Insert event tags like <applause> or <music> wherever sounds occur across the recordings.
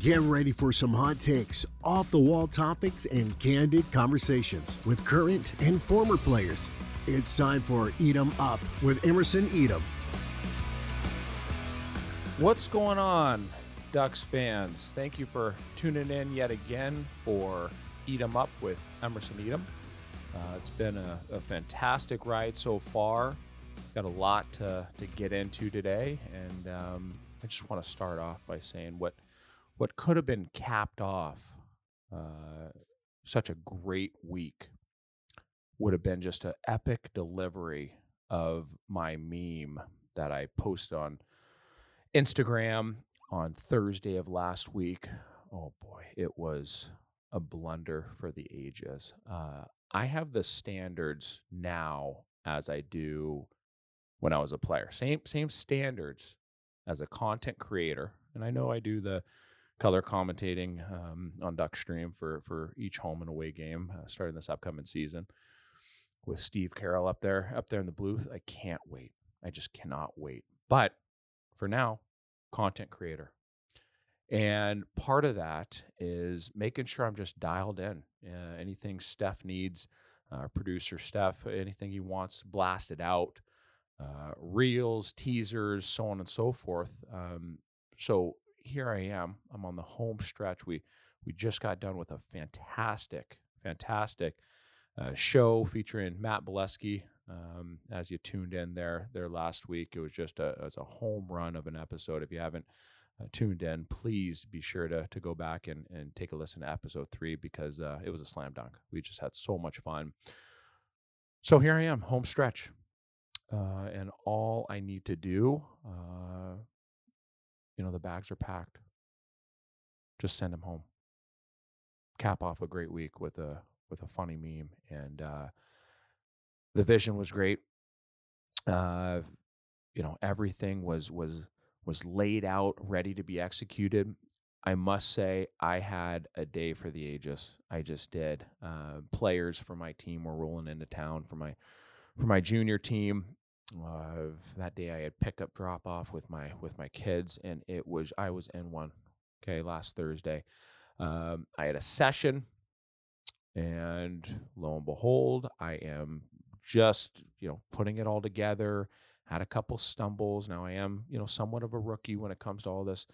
Get ready for some hot takes, off the wall topics, and candid conversations with current and former players. It's time for Eat 'em Up with Emerson Etem. What's going on, Ducks fans? Thank you for tuning in yet again for Eat 'em Up with Emerson Etem. Uh, it's been a, a fantastic ride so far. Got a lot to, to get into today, and um, I just want to start off by saying what what could have been capped off uh, such a great week would have been just an epic delivery of my meme that I posted on Instagram on Thursday of last week. Oh boy, it was a blunder for the ages. Uh, I have the standards now as I do when I was a player. Same same standards as a content creator, and I know I do the color commentating um, on Duckstream for for each home and away game uh, starting this upcoming season with Steve Carroll up there up there in the booth. I can't wait. I just cannot wait. But for now, content creator. And part of that is making sure I'm just dialed in. Uh, anything Steph needs, uh, producer Steph, anything he wants blasted out, uh, reels, teasers, so on and so forth. Um, so here I am. I'm on the home stretch. We we just got done with a fantastic, fantastic uh, show featuring Matt Beleskey. Um, as you tuned in there there last week, it was just a it was a home run of an episode. If you haven't uh, tuned in, please be sure to to go back and and take a listen to episode three because uh, it was a slam dunk. We just had so much fun. So here I am, home stretch. Uh, and all I need to do uh, you know, the bags are packed. Just send them home. Cap off a great week with a with a funny meme, and uh, the vision was great. Uh, you know, everything was was was laid out, ready to be executed. I must say, I had a day for the ages. I just did. Uh, players for my team were rolling into town for my for my junior team. Uh, that day I had pickup drop off with my with my kids, and it was I was in one. Okay, last Thursday, um, I had a session, and lo and behold, I am just you know putting it all together. Had a couple stumbles. Now I am you know somewhat of a rookie when it comes to all this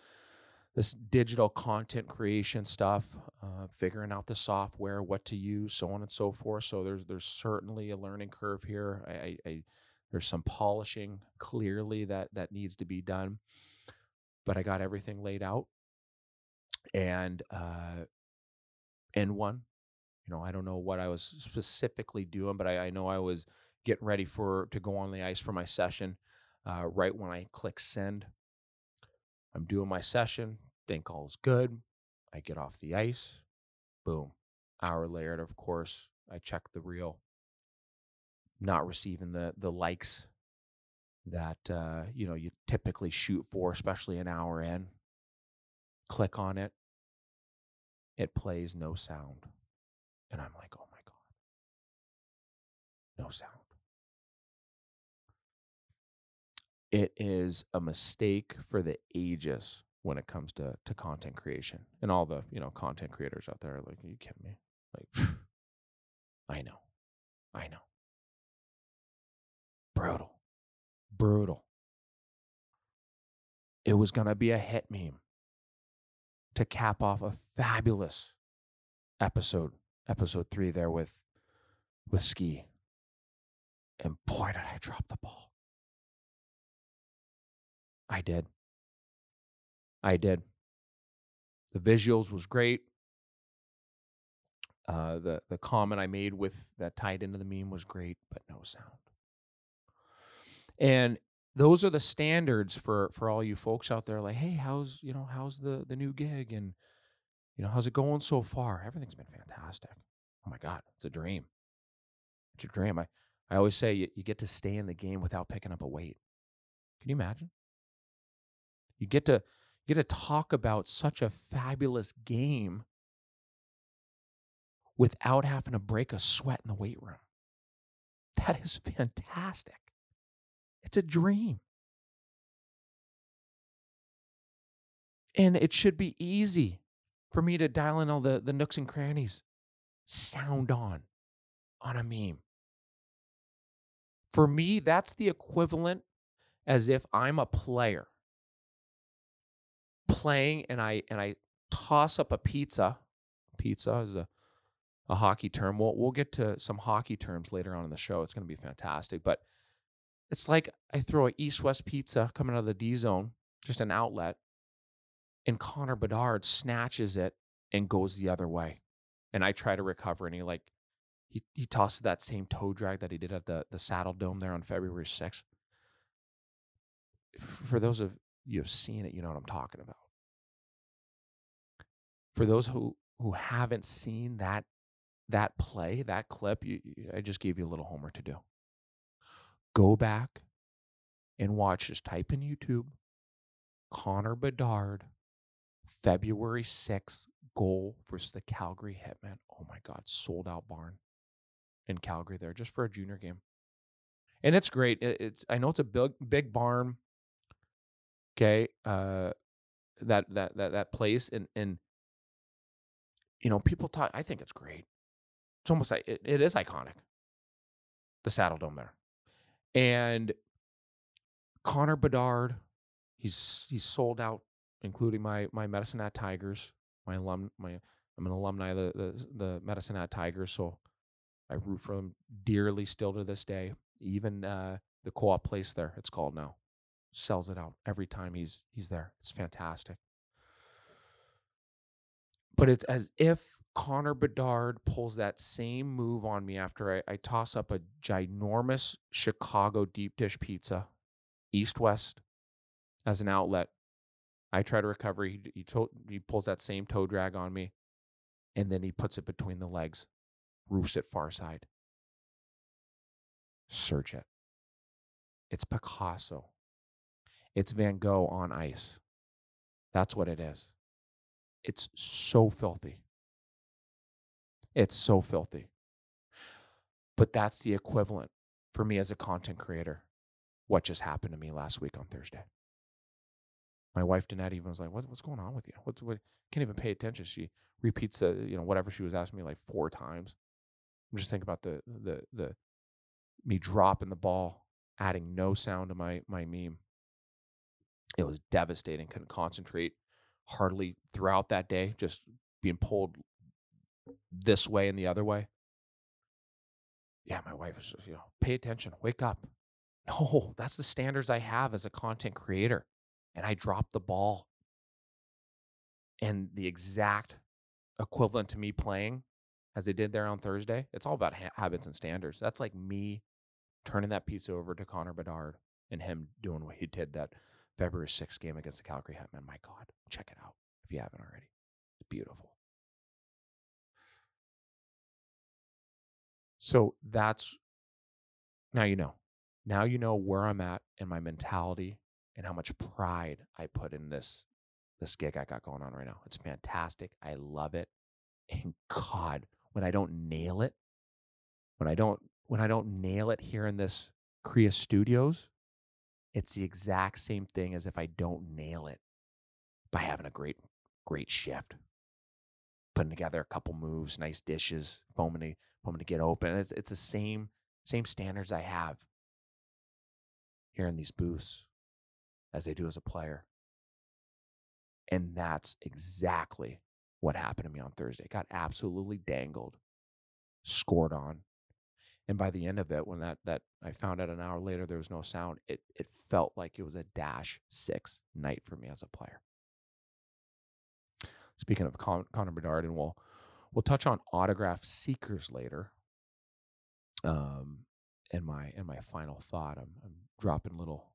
this digital content creation stuff, uh, figuring out the software, what to use, so on and so forth. So there's there's certainly a learning curve here. I, I, I there's some polishing clearly that that needs to be done, but I got everything laid out, and uh, and one, you know, I don't know what I was specifically doing, but I, I know I was getting ready for to go on the ice for my session. Uh, right when I click send, I'm doing my session. Think all's good. I get off the ice. Boom. Hour later, of course, I check the reel not receiving the the likes that uh, you know you typically shoot for, especially an hour in. Click on it. It plays no sound. And I'm like, oh my God. No sound. It is a mistake for the ages when it comes to, to content creation. And all the, you know, content creators out there like, are you kidding me? Like, <sighs> I know. I know. Brutal. Brutal. It was going to be a hit meme to cap off a fabulous episode, episode three there with, with Ski. And boy, did I drop the ball. I did. I did. The visuals was great. Uh, the the comment I made with that tied into the meme was great, but no sound. And those are the standards for for all you folks out there like hey how's you know how's the the new gig and you know how's it going so far? Everything's been fantastic. Oh my god it's a dream. It's a dream. I i always say you, you get to stay in the game without picking up a weight. Can you imagine? You get to you get to talk about such a fabulous game without having to break a sweat in the weight room. That is fantastic it's a dream. And it should be easy for me to dial in all the, the nooks and crannies. Sound on on a meme. For me, that's the equivalent as if I'm a player playing and I and I toss up a pizza. Pizza is a a hockey term. We'll we'll get to some hockey terms later on in the show. It's going to be fantastic, but it's like I throw a east-west pizza coming out of the D zone, just an outlet, and Connor Bedard snatches it and goes the other way. And I try to recover and he like he he tosses that same toe drag that he did at the the Saddle Dome there on February 6th. For those of you who've seen it, you know what I'm talking about. For those who who haven't seen that that play, that clip, you, I just gave you a little homework to do. Go back and watch. Just type in YouTube Connor Bedard, February 6th goal versus the Calgary Hitmen. Oh my God, sold out barn in Calgary there just for a junior game. And it's great. It's I know it's a big big barn. Okay, uh, that that that that place and and you know people talk. I think it's great. It's almost like it, it is iconic. The Saddle Dome there, and Connor Bedard, he's he's sold out, including my my Medicine Hat Tigers. My alum, my I'm an alumni of the the, the Medicine Hat Tigers, so I root for them dearly still to this day. Even uh, the co-op place there, it's called now, sells it out every time he's he's there. It's fantastic. But it's as if Connor Bedard pulls that same move on me after I, I toss up a ginormous Chicago deep dish pizza, east west, as an outlet. I try to recover. He he, to, he pulls that same toe drag on me, and then he puts it between the legs roofs at far side. Search it. It's Picasso. It's Van Gogh on ice. That's what it is. It's so filthy. It's so filthy. But that's the equivalent for me as a content creator. What just happened to me last week on Thursday? My wife Danette even was like, what, "What's going on with you? What's what?" Can't even pay attention. She repeats, the, you know, whatever she was asking me like four times. I'm just thinking about the the the me dropping the ball, adding no sound to my my meme. It was devastating. Couldn't concentrate hardly throughout that day. Just being pulled this way and the other way. Yeah, my wife just, you know, pay attention, wake up. No, that's the standards I have as a content creator. And I dropped the ball. And the exact equivalent to me playing as they did there on Thursday, it's all about ha- habits and standards. That's like me turning that piece over to Connor Bedard and him doing what he did that February 6th game against the Calgary Hitmen. My God, check it out if you haven't already. It's beautiful. So that's now you know. Now you know where I'm at and my mentality and how much pride I put in this this gig I got going on right now. It's fantastic. I love it. And God, when I don't nail it, when I don't when I don't nail it here in this Crea Studios, it's the exact same thing as if I don't nail it by having a great great shift. Putting together a couple moves, nice dishes, foaming to, foaming to get open. It's it's the same same standards I have here in these booths as they do as a player. And that's exactly what happened to me on Thursday. Got absolutely dangled, scored on. And by the end of it, when that that I found out an hour later there was no sound, it it felt like it was a dash six night for me as a player. Speaking of Con- Connor Bedard, and we'll we'll touch on autograph seekers later. Um, in my in my final thought, I'm, I'm dropping little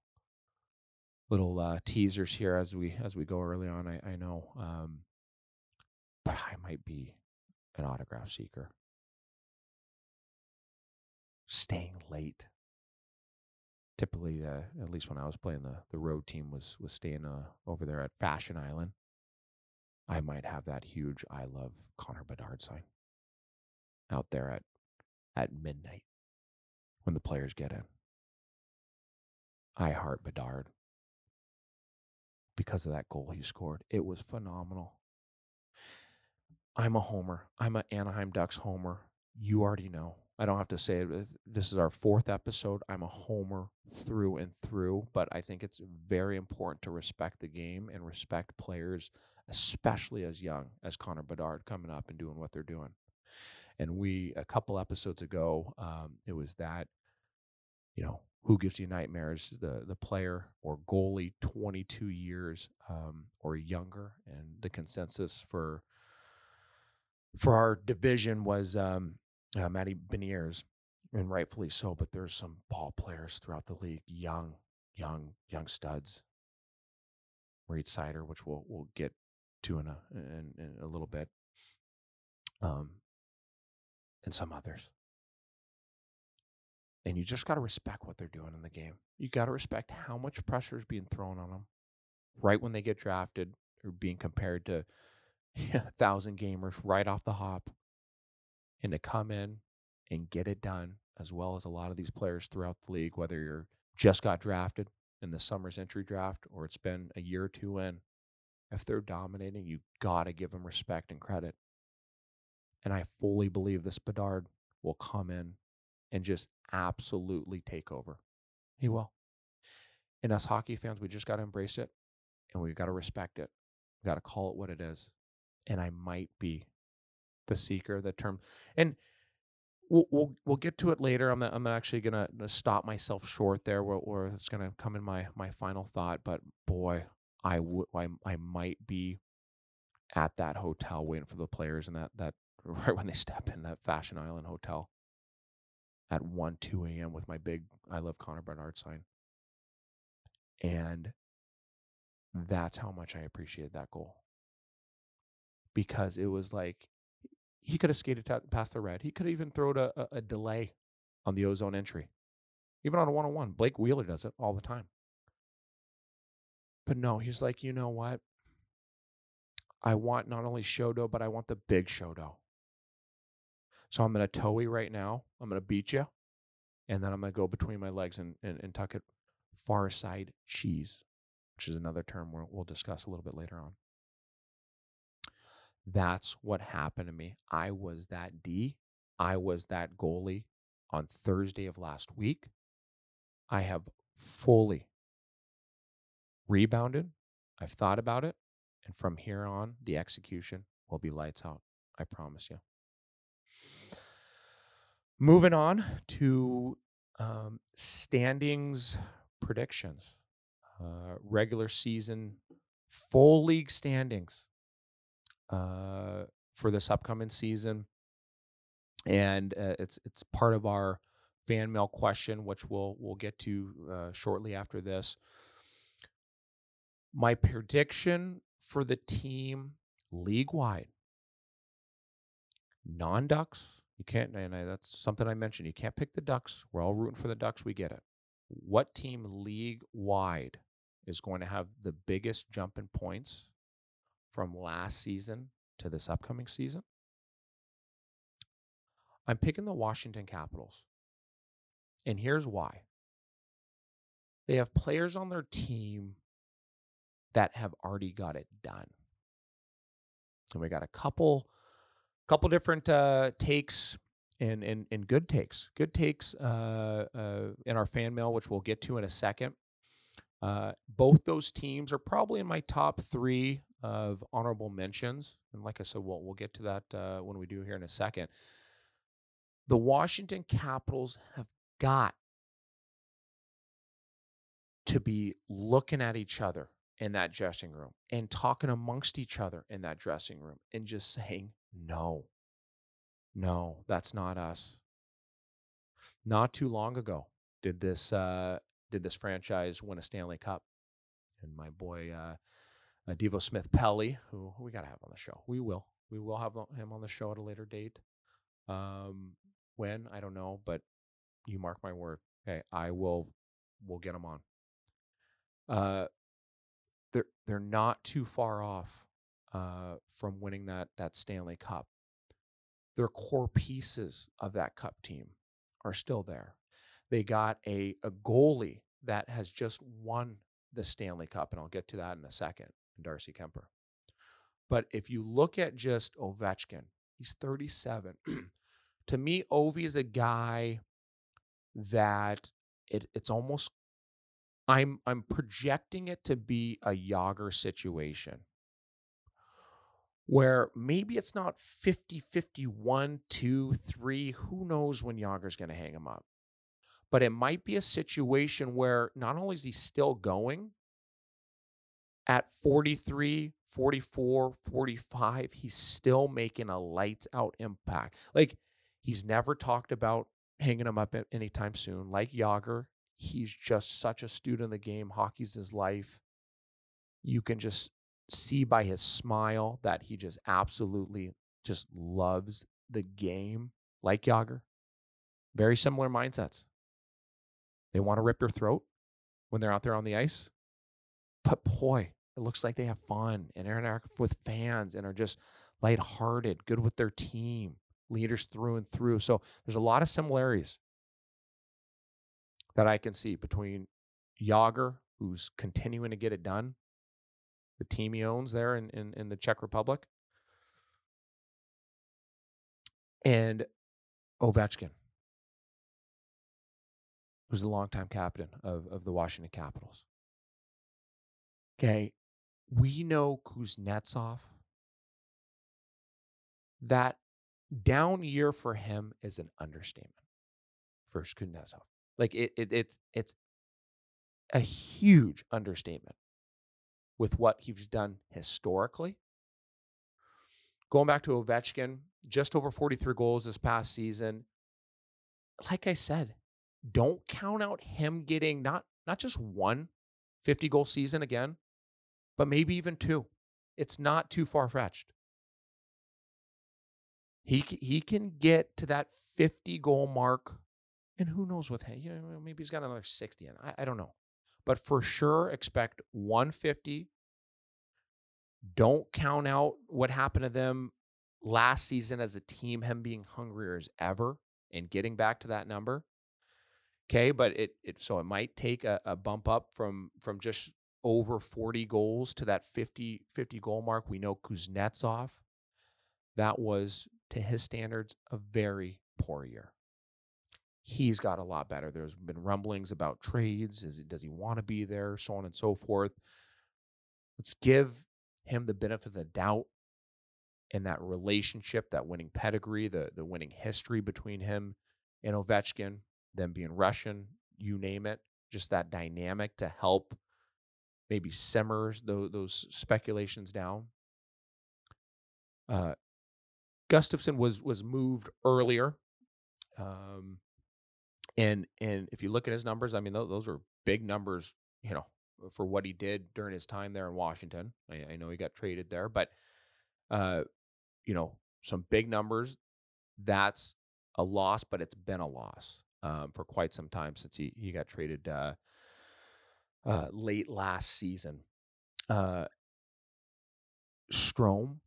little uh, teasers here as we as we go early on. I, I know, um, but I might be an autograph seeker. Staying late. Typically, uh, at least when I was playing the the road team was was staying uh, over there at Fashion Island. I might have that huge "I love Connor Bedard" sign out there at at midnight when the players get in. I heart Bedard. because of that goal he scored. It was phenomenal. I'm a homer. I'm an Anaheim Ducks homer. You already know. I don't have to say it. This is our fourth episode. I'm a homer through and through, but I think it's very important to respect the game and respect players, especially as young as Connor Bedard coming up and doing what they're doing. And we, a couple episodes ago, um, it was that, you know, who gives you nightmares, the the player or goalie, 22 years um, or younger, and the consensus for for our division was um, uh, Matty Beniers, and rightfully so. But there's some ball players throughout the league, young, young, young studs. Reed Seider, which we'll we'll get to in a a little bit, um, and some others. And you just got to respect what they're doing in the game. You got to respect how much pressure is being thrown on them right when they get drafted or being compared to <laughs> a thousand gamers right off the hop and to come in and get it done, as well as a lot of these players throughout the league, whether you're just got drafted in the summer's entry draft or it's been a year or two in, if they're dominating, you got to give them respect and credit. And I fully believe this Bedard will come in and just absolutely take over. He will. And us hockey fans, we just got to embrace it and we've got to respect it. We got to call it what it is. And I might be the seeker, of the term. And we'll we'll, we'll get to it later. I'm I'm actually gonna, stop myself short there, where, where it's gonna come in my my final thought. But boy, I would I I might be at that hotel waiting for the players, and that that <laughs> right when they step in that Fashion Island hotel at 1, 2 a.m. with my big I love Connor Bedard sign. And that's how much I appreciated that goal. Because it was like he could have skated past the red. He could have even thrown a, a, a delay on the ozone entry, even on a one on one. Blake Wheeler does it all the time. But no, he's like, you know what? I want not only Shodo, but I want the big Shodo. So I'm going to toe right now. I'm going to beat you. And then I'm going to go between my legs and, and, and tuck it far side cheese, which is another term we'll, we'll discuss a little bit later on. That's what happened to me. I was that D. I was that goalie on Thursday of last week. I have fully rebounded. I've thought about it. And from here on, the execution will be lights out. I promise you. Moving on to um, standings predictions, uh, regular season, full league standings uh, for this upcoming season, and uh, it's it's part of our fan mail question, which we'll we'll get to uh, shortly after this. My prediction for the team league wide, non Ducks you can't, and I, that's something I mentioned. You can't pick the Ducks. We're all rooting for the Ducks. We get it. What team league wide is going to have the biggest jump in points from last season to this upcoming season? I'm picking the Washington Capitals. And here's why they have players on their team that have already got it done. And we got a couple couple different uh, takes and, and and good takes, good takes uh, uh, in our fan mail, which we'll get to in a second. Uh, both those teams are probably in my top three of honorable mentions, and like I said, we'll we'll get to that uh, when we do here in a second. The Washington Capitals have got to be looking at each other in that dressing room and talking amongst each other in that dressing room and just saying, no, no, that's not us. Not too long ago did this uh, did this franchise win a Stanley Cup, and my boy uh, uh, Devo Smith Pelly, who we got to have on the show, we will, we will have him on the show at a later date. Um, when I don't know, but you mark my word. Okay, I will. We'll get him on. Uh, they're they're not too far off uh, from winning that that Stanley Cup. Their core pieces of that Cup team are still there. They got a, a goalie that has just won the Stanley Cup, and I'll get to that in a second, Darcy Kuemper. But if you look at just Ovechkin, he's 37. <clears throat> to me, Ovi is a guy that it, it's almost I'm I'm projecting it to be a Jagr situation where maybe it's not 50 51 2 3 who knows when Jagr's going to hang him up. But it might be a situation where not only is he still going at 43 44 45 he's still making a lights out impact. Like he's never talked about hanging him up anytime soon like Jagr he's just such a student of the game hockey's his life you can just see by his smile that he just absolutely just loves the game like Jagr. Very similar mindsets. They want to rip your throat when they're out there on the ice. But boy, it looks like they have fun and interact with fans and are just lighthearted, good with their team, leaders through and through. So there's a lot of similarities that I can see between Jagr, who's continuing to get it done, the team he owns there in, in, in the Czech Republic. And Ovechkin, who's the longtime captain of, of the Washington Capitals. Okay, we know Kuznetsov. That down year for him is an understatement for Kuznetsov. Like it, it it's it's a huge understatement with what he's done historically. Going back to Ovechkin, just over 43 goals this past season. Like I said, don't count out him getting not not just one 50 goal season again, but maybe even two. It's not too far fetched. He he can get to that 50 goal mark, and who knows what? You know, maybe he's got another 60 in. I, I don't know but for sure expect 150. Don't count out what happened to them last season as a team, him being hungrier as ever and getting back to that number. Okay, but it, it so it might take a, a bump up from from just over 40 goals to that 50 50 goal mark. We know Kuznetsov. That was to his standards a very poor year he's got a lot better. There's been rumblings about trades. Is does he want to be there? So on and so forth. Let's give him the benefit of the doubt in that relationship, that winning pedigree, the the winning history between him and Ovechkin, them being Russian, you name it, just that dynamic to help maybe simmers those, those speculations down. Uh, Gustafsson was was moved earlier. Um, and and if you look at his numbers, I mean those, those are big numbers, you know, for what he did during his time there in Washington. I, I know he got traded there, but uh, you know, some big numbers. That's a loss, but it's been a loss um, for quite some time since he he got traded uh, uh, late last season. Uh, Strome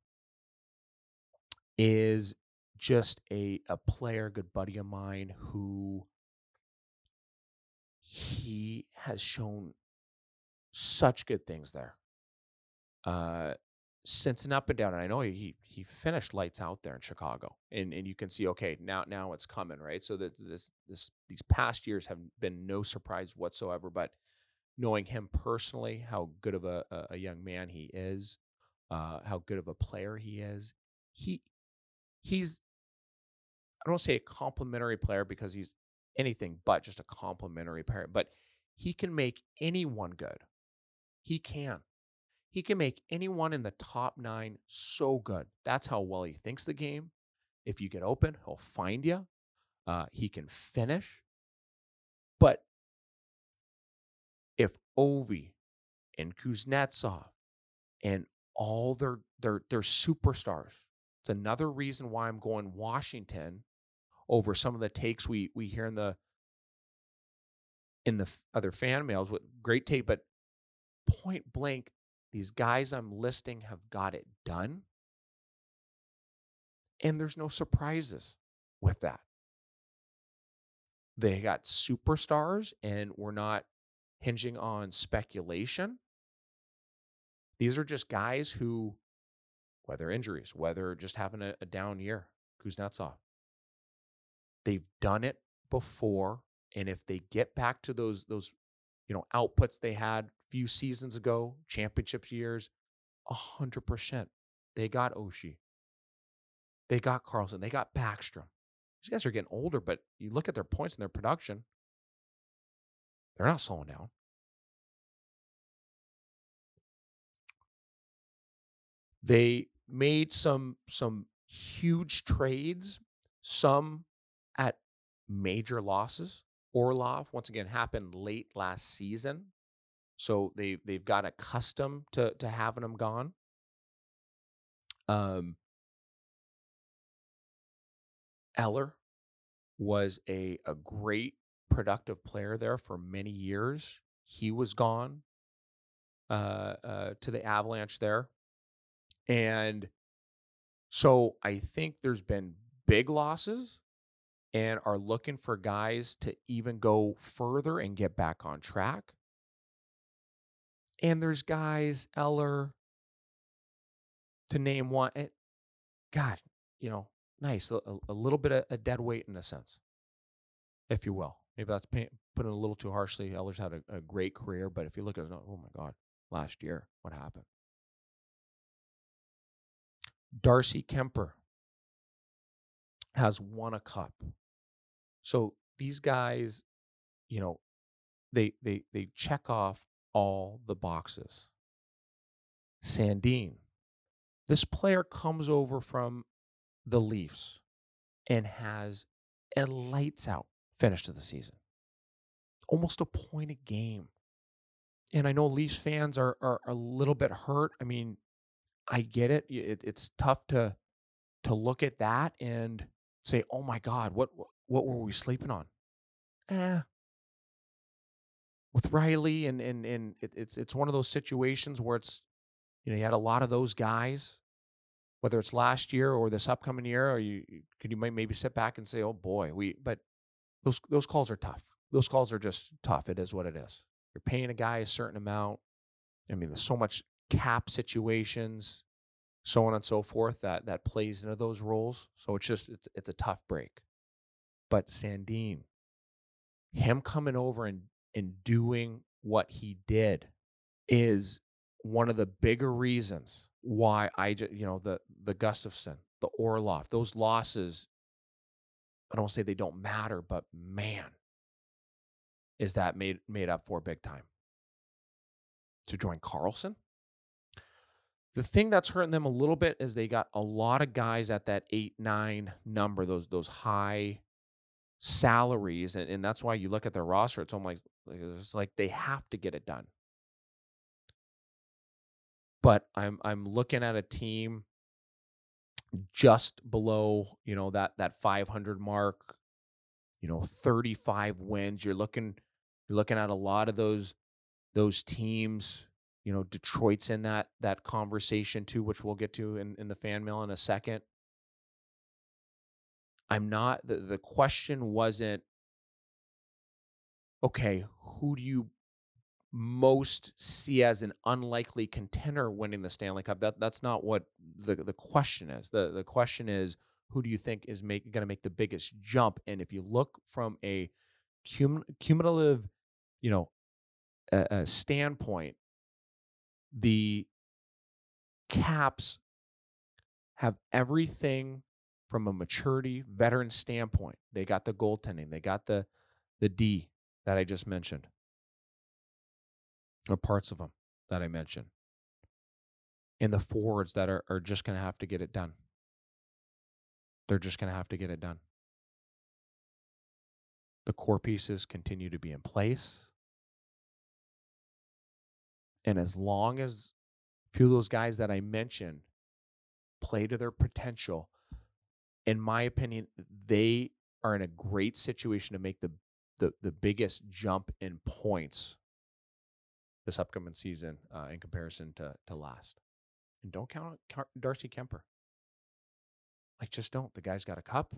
is just a a player, good buddy of mine who he has shown such good things there. Uh, since an up and down, and I know he he finished lights out there in Chicago, and and you can see okay now now it's coming right. So that this this these past years have been no surprise whatsoever. But knowing him personally, how good of a a young man he is, uh, how good of a player he is, he he's I don't say a complimentary player because he's anything but just a complimentary parent. But he can make anyone good. He can. He can make anyone in the top nine so good. That's how well he thinks the game. If you get open, he'll find you. Uh, he can finish. But if Ovi and Kuznetsov and all their their their superstars, it's another reason why I'm going Washington over some of the takes we we hear in the in the other fan mails with great take but point blank these guys i'm listing have got it done and there's no surprises with that they got superstars and we're not hinging on speculation. These are just guys who, whether injuries, whether just having a, a down year, Kuznetsov, they've done it before. And if they get back to those those, you know, outputs they had a few seasons ago, championship years, hundred percent, they got Oshie, they got Carlson, they got Backstrom. These guys are getting older, but you look at their points and their production, they're not slowing down. They made some some huge trades, some major losses. Orlov once again happened late last season, so they they've got accustomed to to having him gone. Um, Eller was a a great productive player there for many years. He was gone uh, uh, to the Avalanche there. And so I think there's been big losses and are looking for guys to even go further and get back on track. And there's guys, Eller, to name one. And God, you know, nice, a, a little bit of a dead weight in a sense, if you will. Maybe that's putting it a little too harshly. Eller's had a, a great career, but if you look at it, oh my God, last year, what happened? Darcy Kuemper has won a cup. So these guys, you know, they they they check off all the boxes. Sandin, this player comes over from the Leafs and has a lights out finish to the season. Almost a point a game. And I know Leafs fans are, are a little bit hurt. I mean, I get it. it. It's tough to to look at that and say, "Oh my God, what what were we sleeping on?" Eh. With Rielly and and and it, it's it's one of those situations where it's you know you had a lot of those guys, whether it's last year or this upcoming year, or you could you might maybe sit back and say, "Oh boy, we." But those those calls are tough. Those calls are just tough. It is what it is. You're paying a guy a certain amount. I mean, there's so much cap situations, so on and so forth that that plays into those roles. So it's just it's it's a tough break. But Sandin, him coming over and and doing what he did is one of the bigger reasons why I just you know the the Gustafsson, the Orlov, those losses. I don't say they don't matter, but man, is that made made up for big time. To join Carlson, the thing that's hurting them a little bit is they got a lot of guys at that eight, nine number, those those high salaries. And, and that's why you look at their roster, it's almost like it's like they have to get it done. But I'm I'm looking at a team just below, you know, that that 500 mark, you know, 35 wins. You're looking you're looking at a lot of those those teams you know, Detroit's in that that conversation too, which we'll get to in, in the fan mail in a second. I'm not the, the question wasn't okay, who do you most see as an unlikely contender winning the Stanley Cup? That that's not what the the question is. The the question is who do you think is going to make the biggest jump? And if you look from a cum, cumulative, you know, standpoint, the caps have everything from a maturity veteran standpoint. They got the goaltending, they got the the D that I just mentioned, or parts of them that I mentioned, and the forwards that are, are just going to have to get it done. They're just going to have to get it done. The core pieces continue to be in place. And as long as a few of those guys that I mentioned play to their potential, in my opinion, they are in a great situation to make the the, the biggest jump in points this upcoming season uh, in comparison to to last. And don't count out Darcy Kuemper. Like, just don't. The guy's got a cup.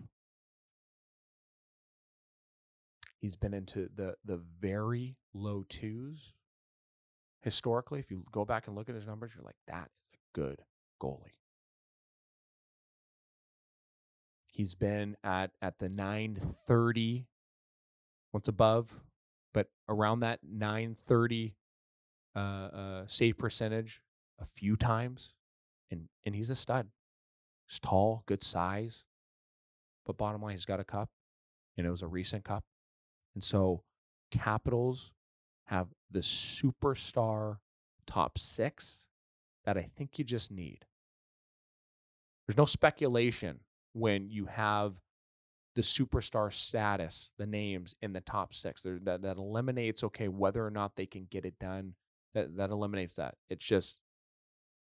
He's been into the the very low twos historically. If you go back and look at his numbers, you're like, that is a good goalie. He's been at at the 930 once above, but around that 930 uh, uh, save percentage a few times, and and he's a stud. He's tall, good size, but bottom line, he's got a cup, and it was a recent cup, and so Capitals have the superstar top six that I think you just need. There's no speculation when you have the superstar status, the names in the top six. That that eliminates okay whether or not they can get it done. That that eliminates that. It's just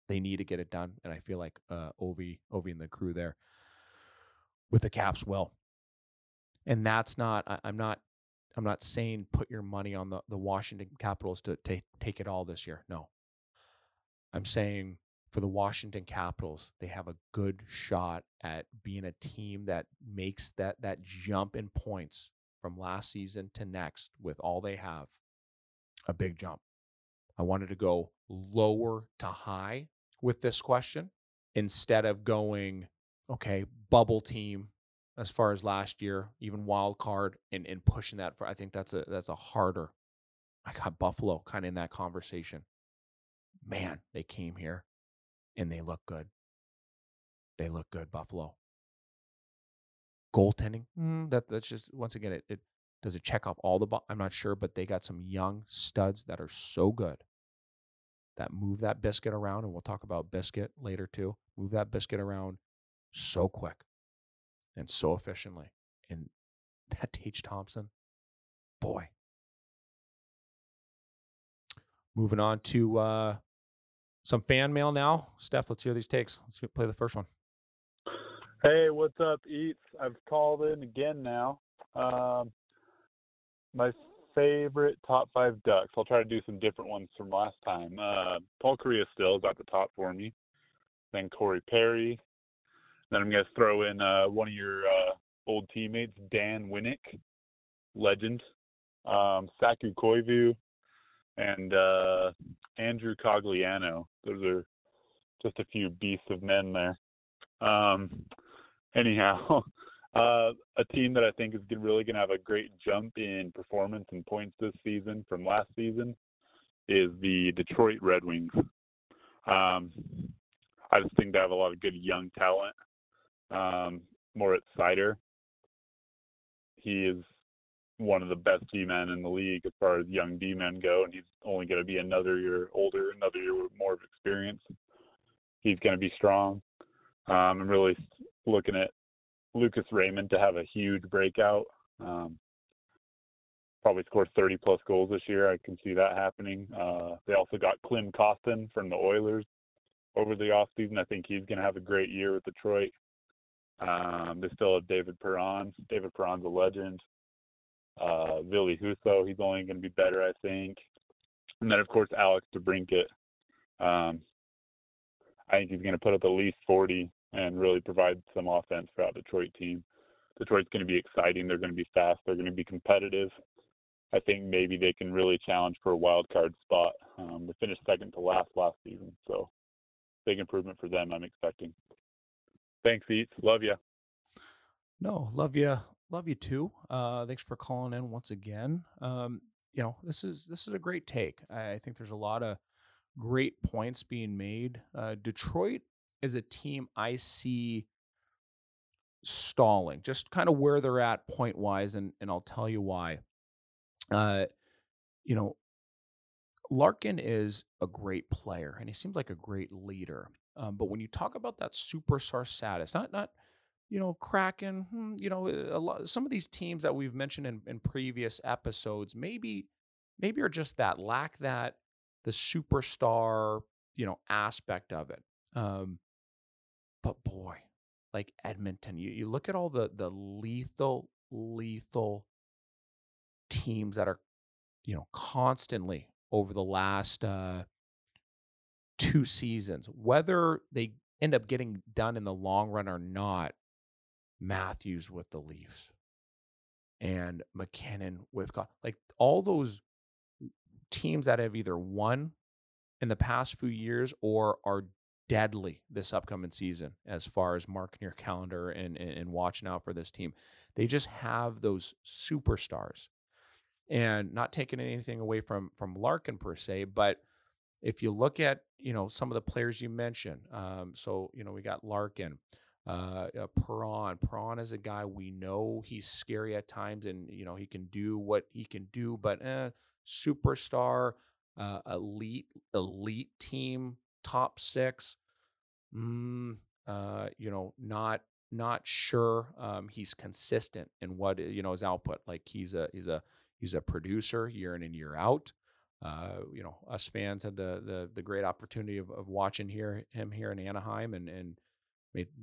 they need to get it done, and I feel like uh, Ovi, Ovi, and the crew there with the Caps will. And that's not. I, I'm not. I'm not saying put your money on the the Washington Capitals to take take it all this year. No. I'm saying for the Washington Capitals, they have a good shot at being a team that makes that that jump in points from last season to next with all they have. A big jump. I wanted to go lower to high with this question instead of going, okay, bubble team as far as last year, even wild card and, and pushing that for I think that's a that's a harder. I got Buffalo kind of in that conversation. Man, they came here and they look good. They look good, Buffalo. Goaltending, mm, that that's just once again it, it does it check off all the. I'm not sure, but they got some young studs that are so good that move that biscuit around, and we'll talk about biscuit later too. Move that biscuit around so quick and so efficiently. And <laughs> that Tage Thompson, boy. Moving on to uh, some fan mail now. Steph, let's hear these takes. Let's play the first one. Hey, what's up, Eats? I've called in again now. Um, my favorite top five ducks. I'll try to do some different ones from last time. Uh, Paul Kariya still is at the top for me. Then Corey Perry. Then I'm going to throw in uh, one of your uh, old teammates, Dan Winnik, legend. Um, Saku Koivu, and uh, Andrew Cogliano. Those are just a few beasts of men there. Um, anyhow, <laughs> uh, a team that I think is really going to have a great jump in performance and points this season from last season is the Detroit Red Wings. Um, I just think they have a lot of good young talent. Um, Moritz Seider, he is one of the best D men in the league as far as young D men go, and he's only going to be another year older, another year with more of experience. He's going to be strong. Um, I'm really looking at Lucas Raymond to have a huge breakout. Um, probably score 30 plus goals this year. I can see that happening. Uh, they also got Klim Kostin from the Oilers over the offseason. I think he's going to have a great year with Detroit. Um, they still have David Perron. David Perron's a legend uh, Ville Husso. He's only going to be better, I think. And then, of course, Alex DeBrincat. Um, I think he's going to put up at least 40 and really provide some offense for that Detroit team. Detroit's going to be exciting. They're going to be fast. They're going to be competitive. I think maybe they can really challenge for a wild card spot. Um, they finished second to last last season, so big improvement for them. I'm expecting. Thanks, Eats. Love you. No, love you love you too. Uh, thanks for calling in once again. Um, you know, this is this is a great take. I think there's a lot of great points being made. Uh, Detroit is a team I see stalling, just kind of where they're at point wise, and and I'll tell you why. Uh, you know, Larkin is a great player, and he seems like a great leader. Um, but when you talk about that superstar status, not not you know, Kraken, hmm, you know, a lot, some of these teams that we've mentioned in, in previous episodes, maybe, maybe are just that lack that the superstar, you know, aspect of it. Um, but boy, like Edmonton, you, you look at all the the lethal, lethal teams that are, you know, constantly over the last uh, two seasons, whether they end up getting done in the long run or not, Matthews with the Leafs and MacKinnon with like all those teams that have either won in the past few years or are deadly this upcoming season as far as marking your calendar and, and, and watching out for this team. They just have those superstars. And not taking anything away from from Larkin per se, but if you look at you know some of the players you mentioned, um, so you know we got Larkin, uh, uh, Perron. Perron is a guy we know he's scary at times, and you know he can do what he can do, but eh, superstar, uh, elite, elite team, top six. Mm, uh, you know, not not sure. Um, he's consistent in what you know his output. Like he's a he's a he's a producer year in and year out. Uh, you know, us fans had the the the great opportunity of, of watching here him here in Anaheim and and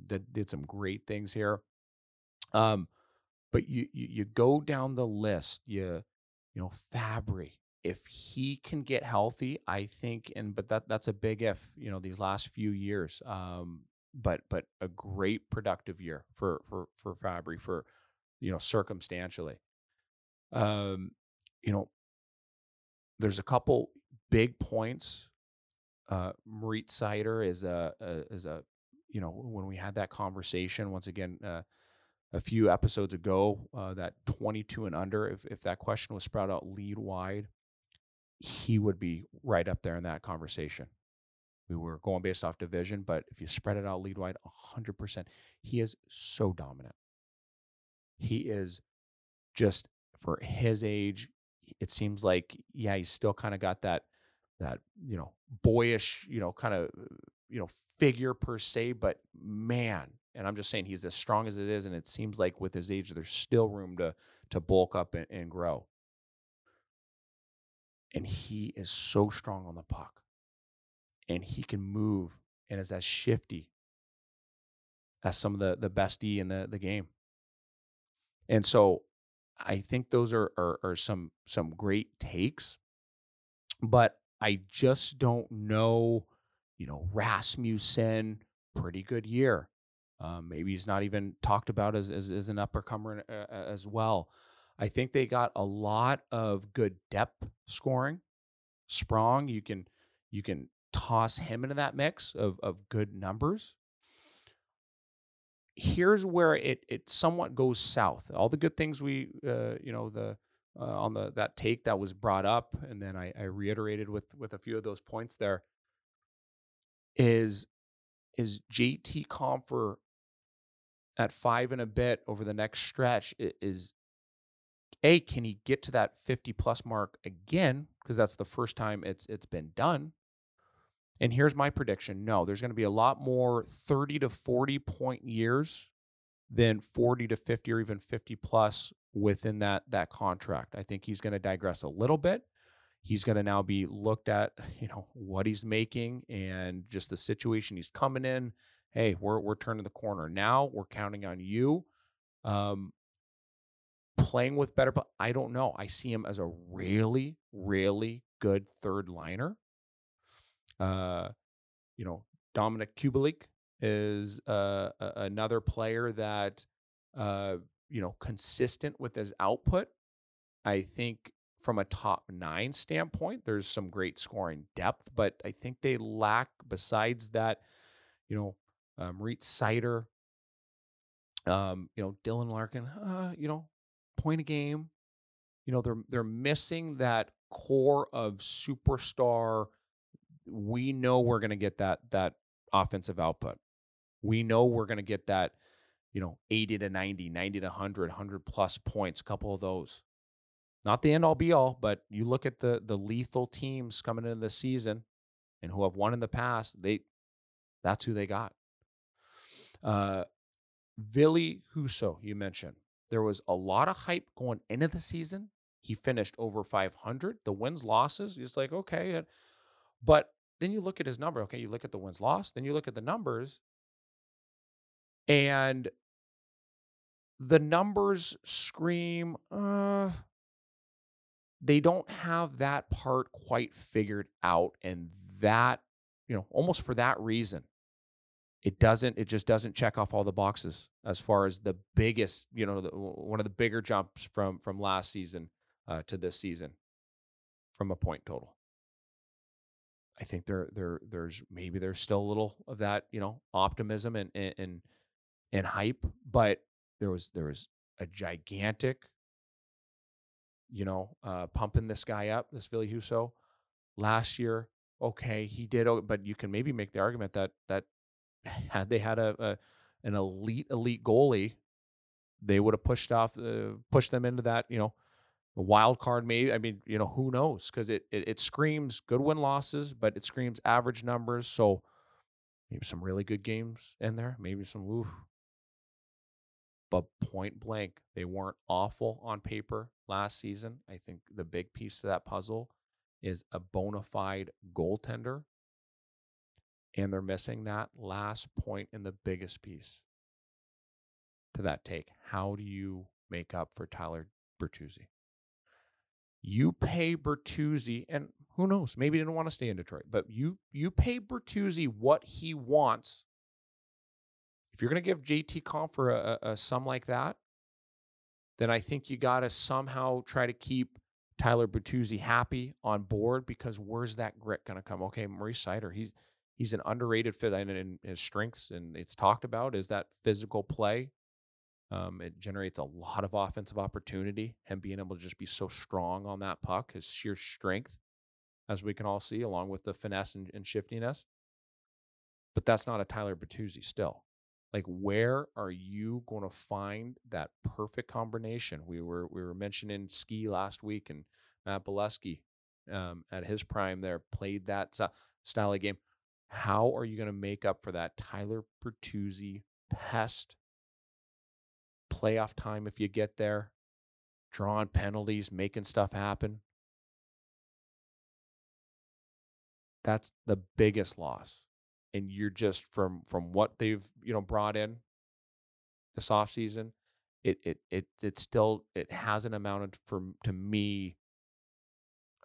that did some great things here. Um, but you, you you go down the list, you you know, Fabbri, if he can get healthy, I think, and but that that's a big if, you know, these last few years. Um, but but a great productive year for for for Fabbri for you know circumstantially. Um, you know, there's a couple big points. Uh, Moritz Seider is a, a is a you know when we had that conversation once again. Uh, a few episodes ago, uh, that 22 and under, if, if that question was sprout out lead wide, he would be right up there in that conversation. We were going based off division, but if you spread it out lead wide, 100%, he is so dominant. He is just for his age. It seems like, yeah, he's still kind of got that, that, you know, boyish, you know, kind of, you know, figure per se, but man, and I'm just saying he's as strong as it is, and it seems like with his age, there's still room to to bulk up and, and grow and he is so strong on the puck and he can move and is as shifty as some of the the best D in the, the game. And so I think those are, are, are some some great takes, but I just don't know, you know, Rasmussen, pretty good year. Um, maybe he's not even talked about as as, as an uppercomer uh, as well. I think they got a lot of good depth scoring. Sprong, you can you can toss him into that mix of of good numbers. Here's where it it somewhat goes south. All the good things we uh, you know the uh, on the that take that was brought up, and then I, I reiterated with with a few of those points there. Is is JT Compher at five and a bit over the next stretch is a, can he get to that 50 plus mark again? Because that's the first time it's it's been done. And here's my prediction. No, there's going to be a lot more 30 to 40 point years than 40 to 50 or even 50 plus within that that contract. I think he's going to digress a little bit. He's going to now be looked at, <sighs> you know, what he's making and just the situation he's coming in. Hey, we're we're turning the corner now. We're counting on you. Um, playing with better, but I don't know. I see him as a really, really good third liner. Uh, you know, Dominic Kubalik is uh, another player that, uh, you know, consistent with his output. I think from a top nine standpoint, there's some great scoring depth, but I think they lack, besides that, you know, um, Reed Seider, um, you know, Dylan Larkin, uh, you know, point a game. You know, they're they're missing that core of superstar. We know we're going to get that that offensive output. We know we're going to get that, you know, 80 to 90, 90 to 100, 100 plus points, a couple of those. Not the end all be all, but you look at the the lethal teams coming into the season and who have won in the past, they that's who they got. Uh Ville Husso, you mentioned. There was a lot of hype going into the season. He finished over 500. The wins losses, it's like, okay. But then you look at his number. Okay, you look at the wins loss, then you look at the numbers, and the numbers scream, uh, they don't have that part quite figured out. And that, you know, almost for that reason, it doesn't it just doesn't check off all the boxes as far as the biggest you know the, one of the bigger jumps from from last season uh, to this season from a point total i think there there there's maybe there's still a little of that you know optimism and and and hype but there was there was a gigantic you know uh pumping this guy up this Ville Husso last year okay he did but you can maybe make the argument that that <laughs> had they had a, a an elite elite goalie, they would have pushed off uh, pushed them into that you know wild card. Maybe I mean you know who knows because it, it it screams good win losses, but it screams average numbers. So maybe some really good games in there, maybe some oof. But point blank, they weren't awful on paper last season. I think the big piece to that puzzle is a bona fide goaltender and they're missing that last point in the biggest piece to that take. How do you make up for Tyler Bertuzzi? You pay Bertuzzi, and who knows, maybe he didn't want to stay in Detroit, but you you pay Bertuzzi what he wants. If you're going to give JT Compher a, a, a sum like that, then I think you got to somehow try to keep Tyler Bertuzzi happy on board because where's that grit going to come? Okay, Maurice Seider, he's he's an underrated fit in his strengths, and it's talked about is that physical play. Um, it generates a lot of offensive opportunity. Him being able to just be so strong on that puck, his sheer strength, as we can all see, along with the finesse and, and shiftiness. But that's not a Tyler Bertuzzi still. Like, where are you going to find that perfect combination? We were we were mentioning ski last week, and Matt Beleskey um, at his prime there played that style of game. How are you going to make up for that Tyler Bertuzzi pest playoff time if you get there? Drawing penalties, making stuff happen. That's the biggest loss. And you're just from from what they've, you know, brought in this offseason, it it it it still it hasn't amounted for to me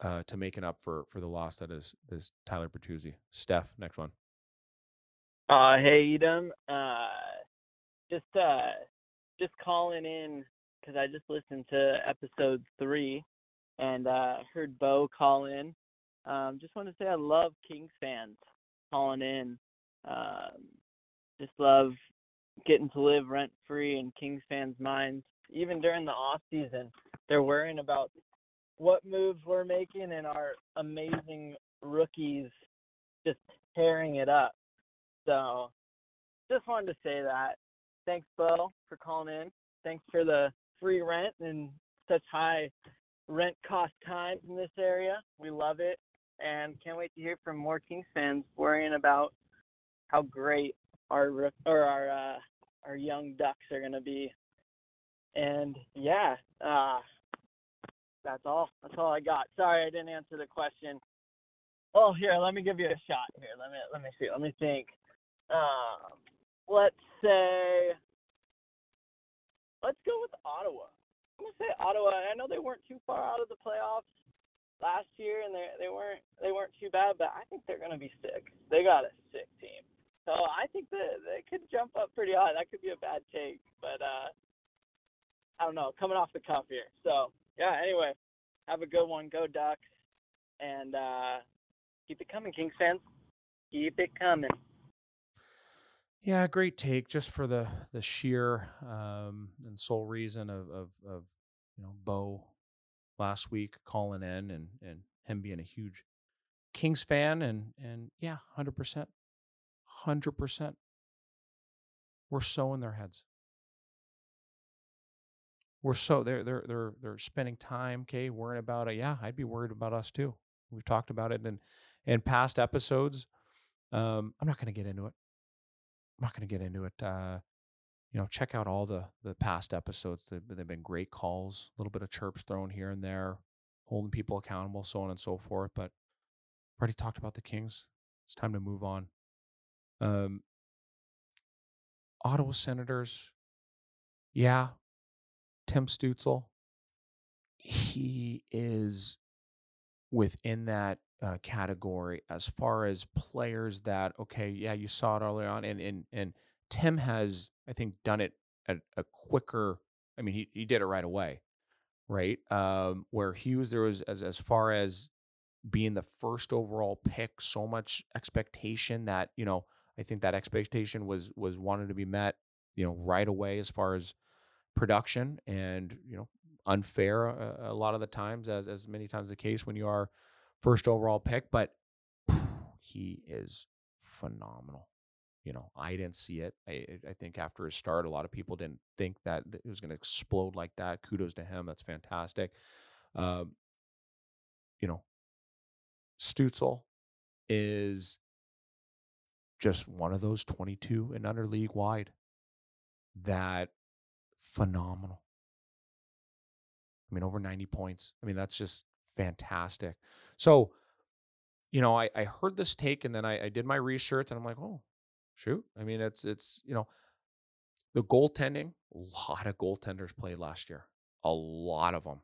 uh, to making up for for the loss that is is Tyler Bertuzzi. Steph, next one. Uh, hey Etem, uh, just uh, just calling in because I just listened to episode three and uh, heard Bo call in. Um, just want to say I love Kings fans calling in. Um, just love getting to live rent free in Kings fans' minds. Even during the off season, they're worrying about what moves we're making and our amazing rookies just tearing it up. So just wanted to say that. Thanks, Bo, for calling in. Thanks for the free rent and such high rent cost times in this area. We love it and can't wait to hear from more Kings fans worrying about how great our or our uh, our young ducks are going to be. And yeah, uh, that's all. That's all I got. Sorry I didn't answer the question. Oh, here, let me give you a shot. Here, let me let me see. Let me think. Um, let's say let's go with Ottawa. I'm gonna say Ottawa. I know they weren't too far out of the playoffs last year, and they they weren't they weren't too bad, but I think they're gonna be sick. They got a sick team, so I think that they could jump up pretty high. That could be a bad take, but uh, I don't know. Coming off the cuff here, so yeah, anyway, have a good one. Go Ducks. And uh, keep it coming, Kings fans. Keep it coming. Yeah, great take. Just for the the sheer um, and sole reason of, of of you know Bo last week calling in and and him being a huge Kings fan and and yeah, hundred percent, hundred percent. We're so in their heads we're so they're they're they're they're spending time, okay, worrying about it. Yeah, I'd be worried about us too. We've talked about it in in past episodes. Um, I'm not going to get into it. I'm not going to get into it. Uh, you know, check out all the the past episodes. They've, they've been great calls, a little bit of chirps thrown here and there, holding people accountable, so on and so forth. But already talked about the Kings. It's time to move on. Um, Ottawa Senators. Yeah, Tim Stützle, he is within that uh, category as far as players that okay, yeah, you saw it early on, and and and Tim has I think done it at a quicker. I mean, he he did it right away, right? Um, where Hughes there was as as far as being the first overall pick, so much expectation that you know I think that expectation was was wanted to be met, you know, right away as far as production and you know unfair a, a lot of the times as as many times the case when you are first overall pick, but he is phenomenal. You know, I didn't see it. I, I think after his start, a lot of people didn't think that it was going to explode like that. Kudos to him. That's fantastic. Um, you know, Stützle is just one of those 22 and under league wide that phenomenal. I mean, over 90 points. I mean, that's just fantastic. So, you know, I, I heard this take and then I, I did my research and I'm like, oh, shoot. I mean, it's, it's, you know, the goaltending, a lot of goaltenders played last year. A lot of them.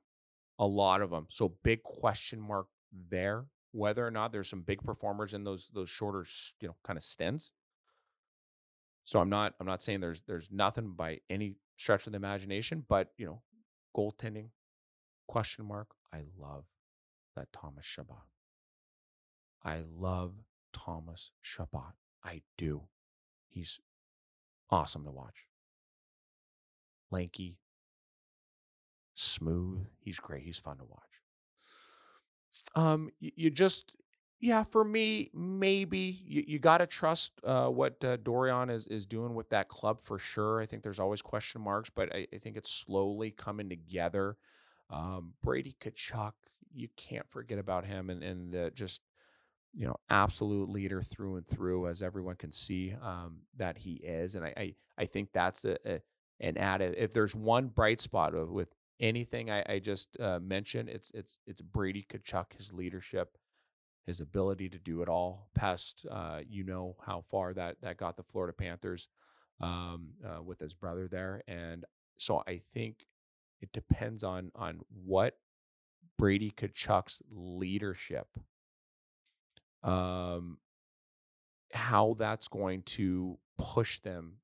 A lot of them. So big question mark there whether or not there's some big performers in those those shorter, you know, kind of stints. So I'm not I'm not saying there's there's nothing by any stretch of the imagination, but you know, goaltending question mark. I love that Thomas Chabot. I love Thomas Chabot. I do. He's awesome to watch. Lanky, smooth. He's great. He's fun to watch. Um, you, you just yeah, for me, maybe you, you got to trust uh, what uh, Dorion is is doing with that club for sure. I think there's always question marks, but I, I think it's slowly coming together. Um, Brady Tkachuk, you can't forget about him, and and the just you know absolute leader through and through, as everyone can see um, that he is, and I I, I think that's a, a an added. If there's one bright spot with anything I, I just uh, mentioned, it's it's it's Brady Tkachuk, his leadership, his ability to do it all. Past, uh, you know how far that that got the Florida Panthers um, uh, with his brother there, and so I think it depends on on what Brady Tkachuk's leadership, um, how that's going to push them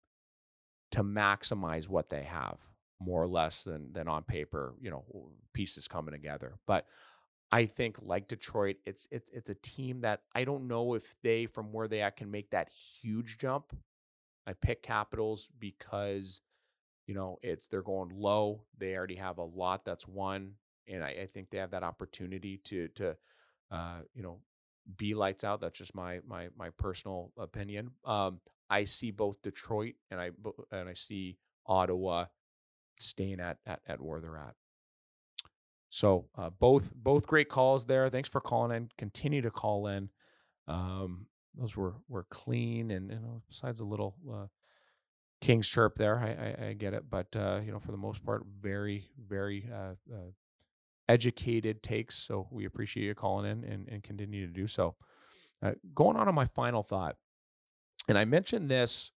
to maximize what they have more or less than than on paper, you know, pieces coming together. But I think like Detroit, it's it's it's a team that I don't know if they from where they at can make that huge jump. I pick Capitals because you know it's they're going low. They already have a lot that's won, and I, I think they have that opportunity to to uh, you know be lights out. That's just my my my personal opinion. Um, I see both Detroit and I and I see Ottawa staying at at, at where they're at. So uh, both both great calls there. Thanks for calling in. Continue to call in. Um, those were were clean and you know, besides a little uh, king's chirp there, I, I, I get it, but uh, you know for the most part, very very uh, uh, educated takes. So we appreciate you calling in and, and continue to do so. Uh, going on to my final thought, and I mentioned this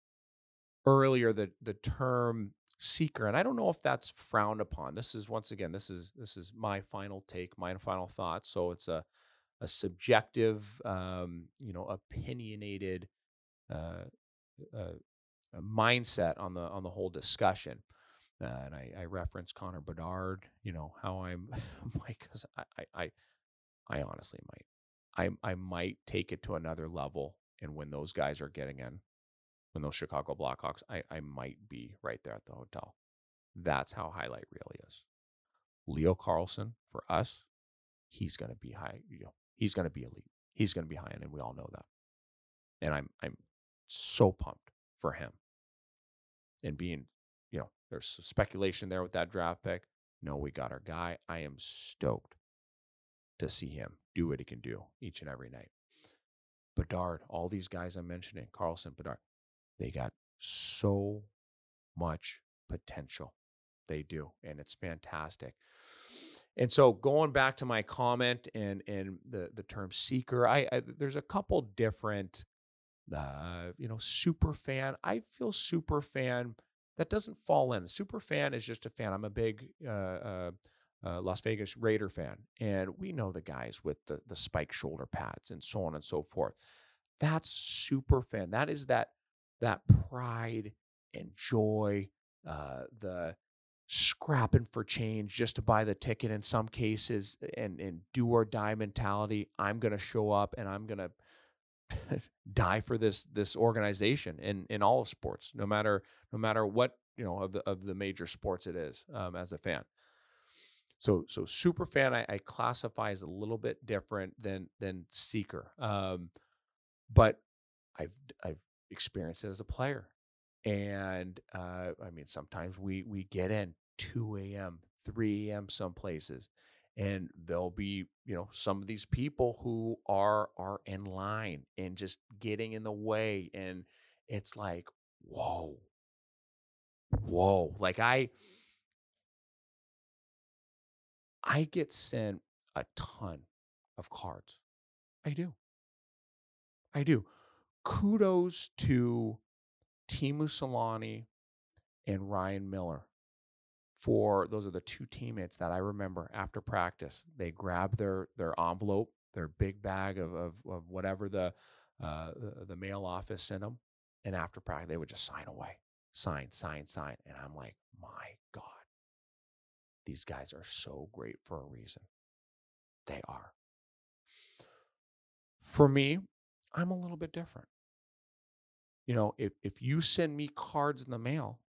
earlier. The the term seeker and i don't know if that's frowned upon this is once again this is this is my final take my final thought so it's a a subjective um, you know opinionated uh, uh, mindset on the on the whole discussion uh, and I, I reference Connor Bedard, you know how I'm, <laughs> because I, I, I, honestly might, I, I might take it to another level, and when those guys are getting in, when those Chicago Blackhawks, I, I might be right there at the hotel. That's how highlight really is. Leo Carlsson for us, he's going to be high. You know, he's going to be elite. He's going to be high end, and we all know that. And I'm I'm so pumped for him. And being, there's speculation there with that draft pick. No, we got our guy. I am stoked to see him do what he can do each and every night. Bedard, all these guys I'm mentioning, Carlsson, Bedard, they got so much potential. They do, and it's fantastic. And so going back to my comment and and the the term seeker, I, I there's a couple different uh, you know, super fan. I feel super fan that doesn't fall in. Super fan is just a fan. I'm a big uh, uh, uh, Las Vegas Raider fan, and we know the guys with the the spike shoulder pads and so on and so forth. That's super fan. That is that that pride and joy, uh, the scrapping for change just to buy the ticket in some cases, and and do or die mentality. I'm gonna show up and I'm gonna <laughs> die for this this organization in in all of sports, no matter no matter what you know of the of the major sports it is um, as a fan. So so super fan I, I, classify as a little bit different than than seeker, um, but I've I've experienced it as a player, and uh, I mean sometimes we we get in two a.m. three a.m. some places, and there'll be you know some of these people who are are in line and just getting in the way and it's like whoa. Whoa like i i get sent a ton of cards. I do. I do. Kudos to Teemu Selanne and Ryan Miller for those are the two teammates that I remember after practice. They grab their their envelope, their big bag of of, of whatever the, uh, the the mail office sent them, and after practice they would just sign away, sign, sign, sign, and I'm like, my God, these guys are so great for a reason. They are. For me, I'm a little bit different. You know, if if you send me cards in the mail,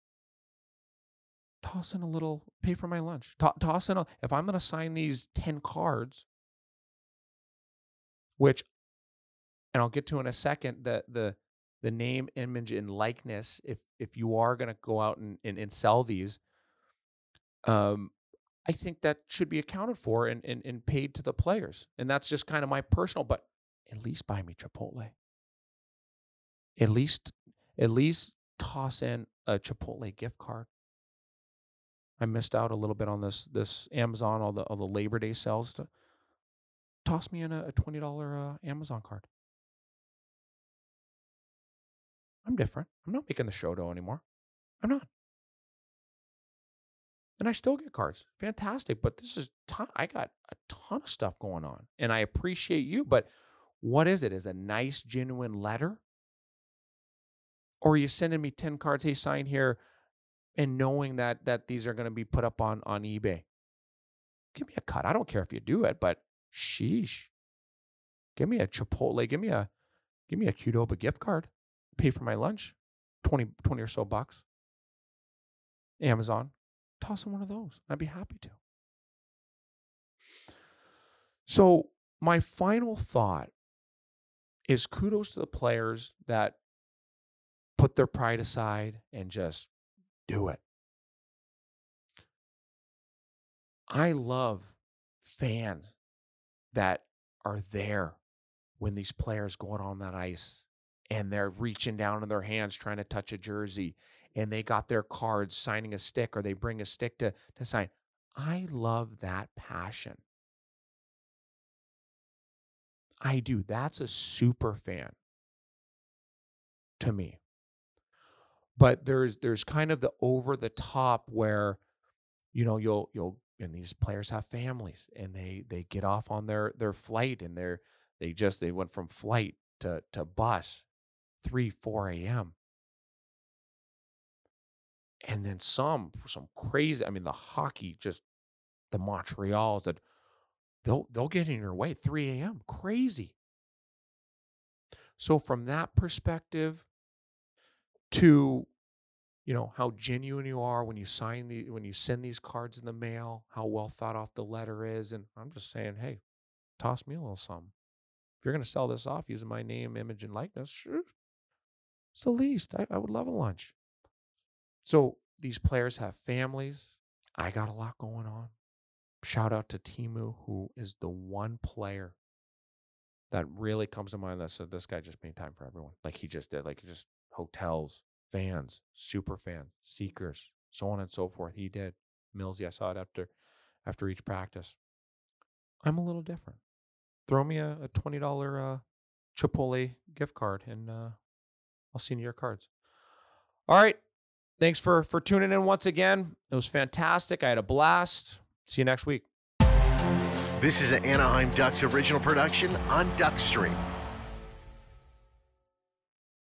toss in a little, pay for my lunch. To- toss in a, if I'm going to sign these 10 cards, which, and I'll get to in a second, the, the, the name, image, and likeness, if, if you are going to go out and, and, and sell these, um, I think that should be accounted for and, and, and paid to the players. And that's just kind of my personal, but at least buy me Chipotle. At least, at least toss in a Chipotle gift card. I missed out a little bit on this this Amazon all the all the Labor Day sales. To toss me in a, a twenty dollar uh, Amazon card. I'm different. I'm not making the show dough anymore. I'm not. And I still get cards. Fantastic. But this is ton- I got a ton of stuff going on. And I appreciate you. But what is it? Is a nice, genuine letter? Or are you sending me 10 cards? Hey, sign here and knowing that that these are going to be put up on on eBay. Give me a cut. I don't care if you do it, but sheesh. Give me a Chipotle. Give me a give me a Qdoba gift card. Pay for my lunch. 20, 20 or so bucks. Amazon. Toss in one of those. I'd be happy to. So my final thought is kudos to the players that put their pride aside and just do it. I love fans that are there when these players going on that ice and they're reaching down in their hands trying to touch a jersey and they got their cards signing a stick or they bring a stick to, to sign. I love that passion. I do. That's a super fan to me but there's there's kind of the over the top where you know you'll you'll and these players have families and they they get off on their their flight and they're they just they went from flight to to bus 3 4 a.m and then some some crazy i mean the hockey just the montreals that they'll they'll get in your way 3 a.m crazy. So from that perspective to you know how genuine you are when you sign the when you send these cards in the mail how well thought out the letter is and i'm just saying hey toss me a little something. If you're going to sell this off using my name image and likeness sure it's the least. I, I would love a lunch. So these players have families. I got a lot going on. Shout out to Teemu who is the one player that really comes to mind that said this guy just made time for everyone. Like he just did like just hotels, fans, super fans, seekers, so on and so forth. He did. Millsy, I saw it after after each practice. I'm a little different. Throw me a, a twenty dollar uh, Chipotle gift card, and uh, I'll see you your cards. All right. Thanks for for tuning in once again. It was fantastic. I had a blast. See you next week. This is an Anaheim Ducks original production on Duckstream.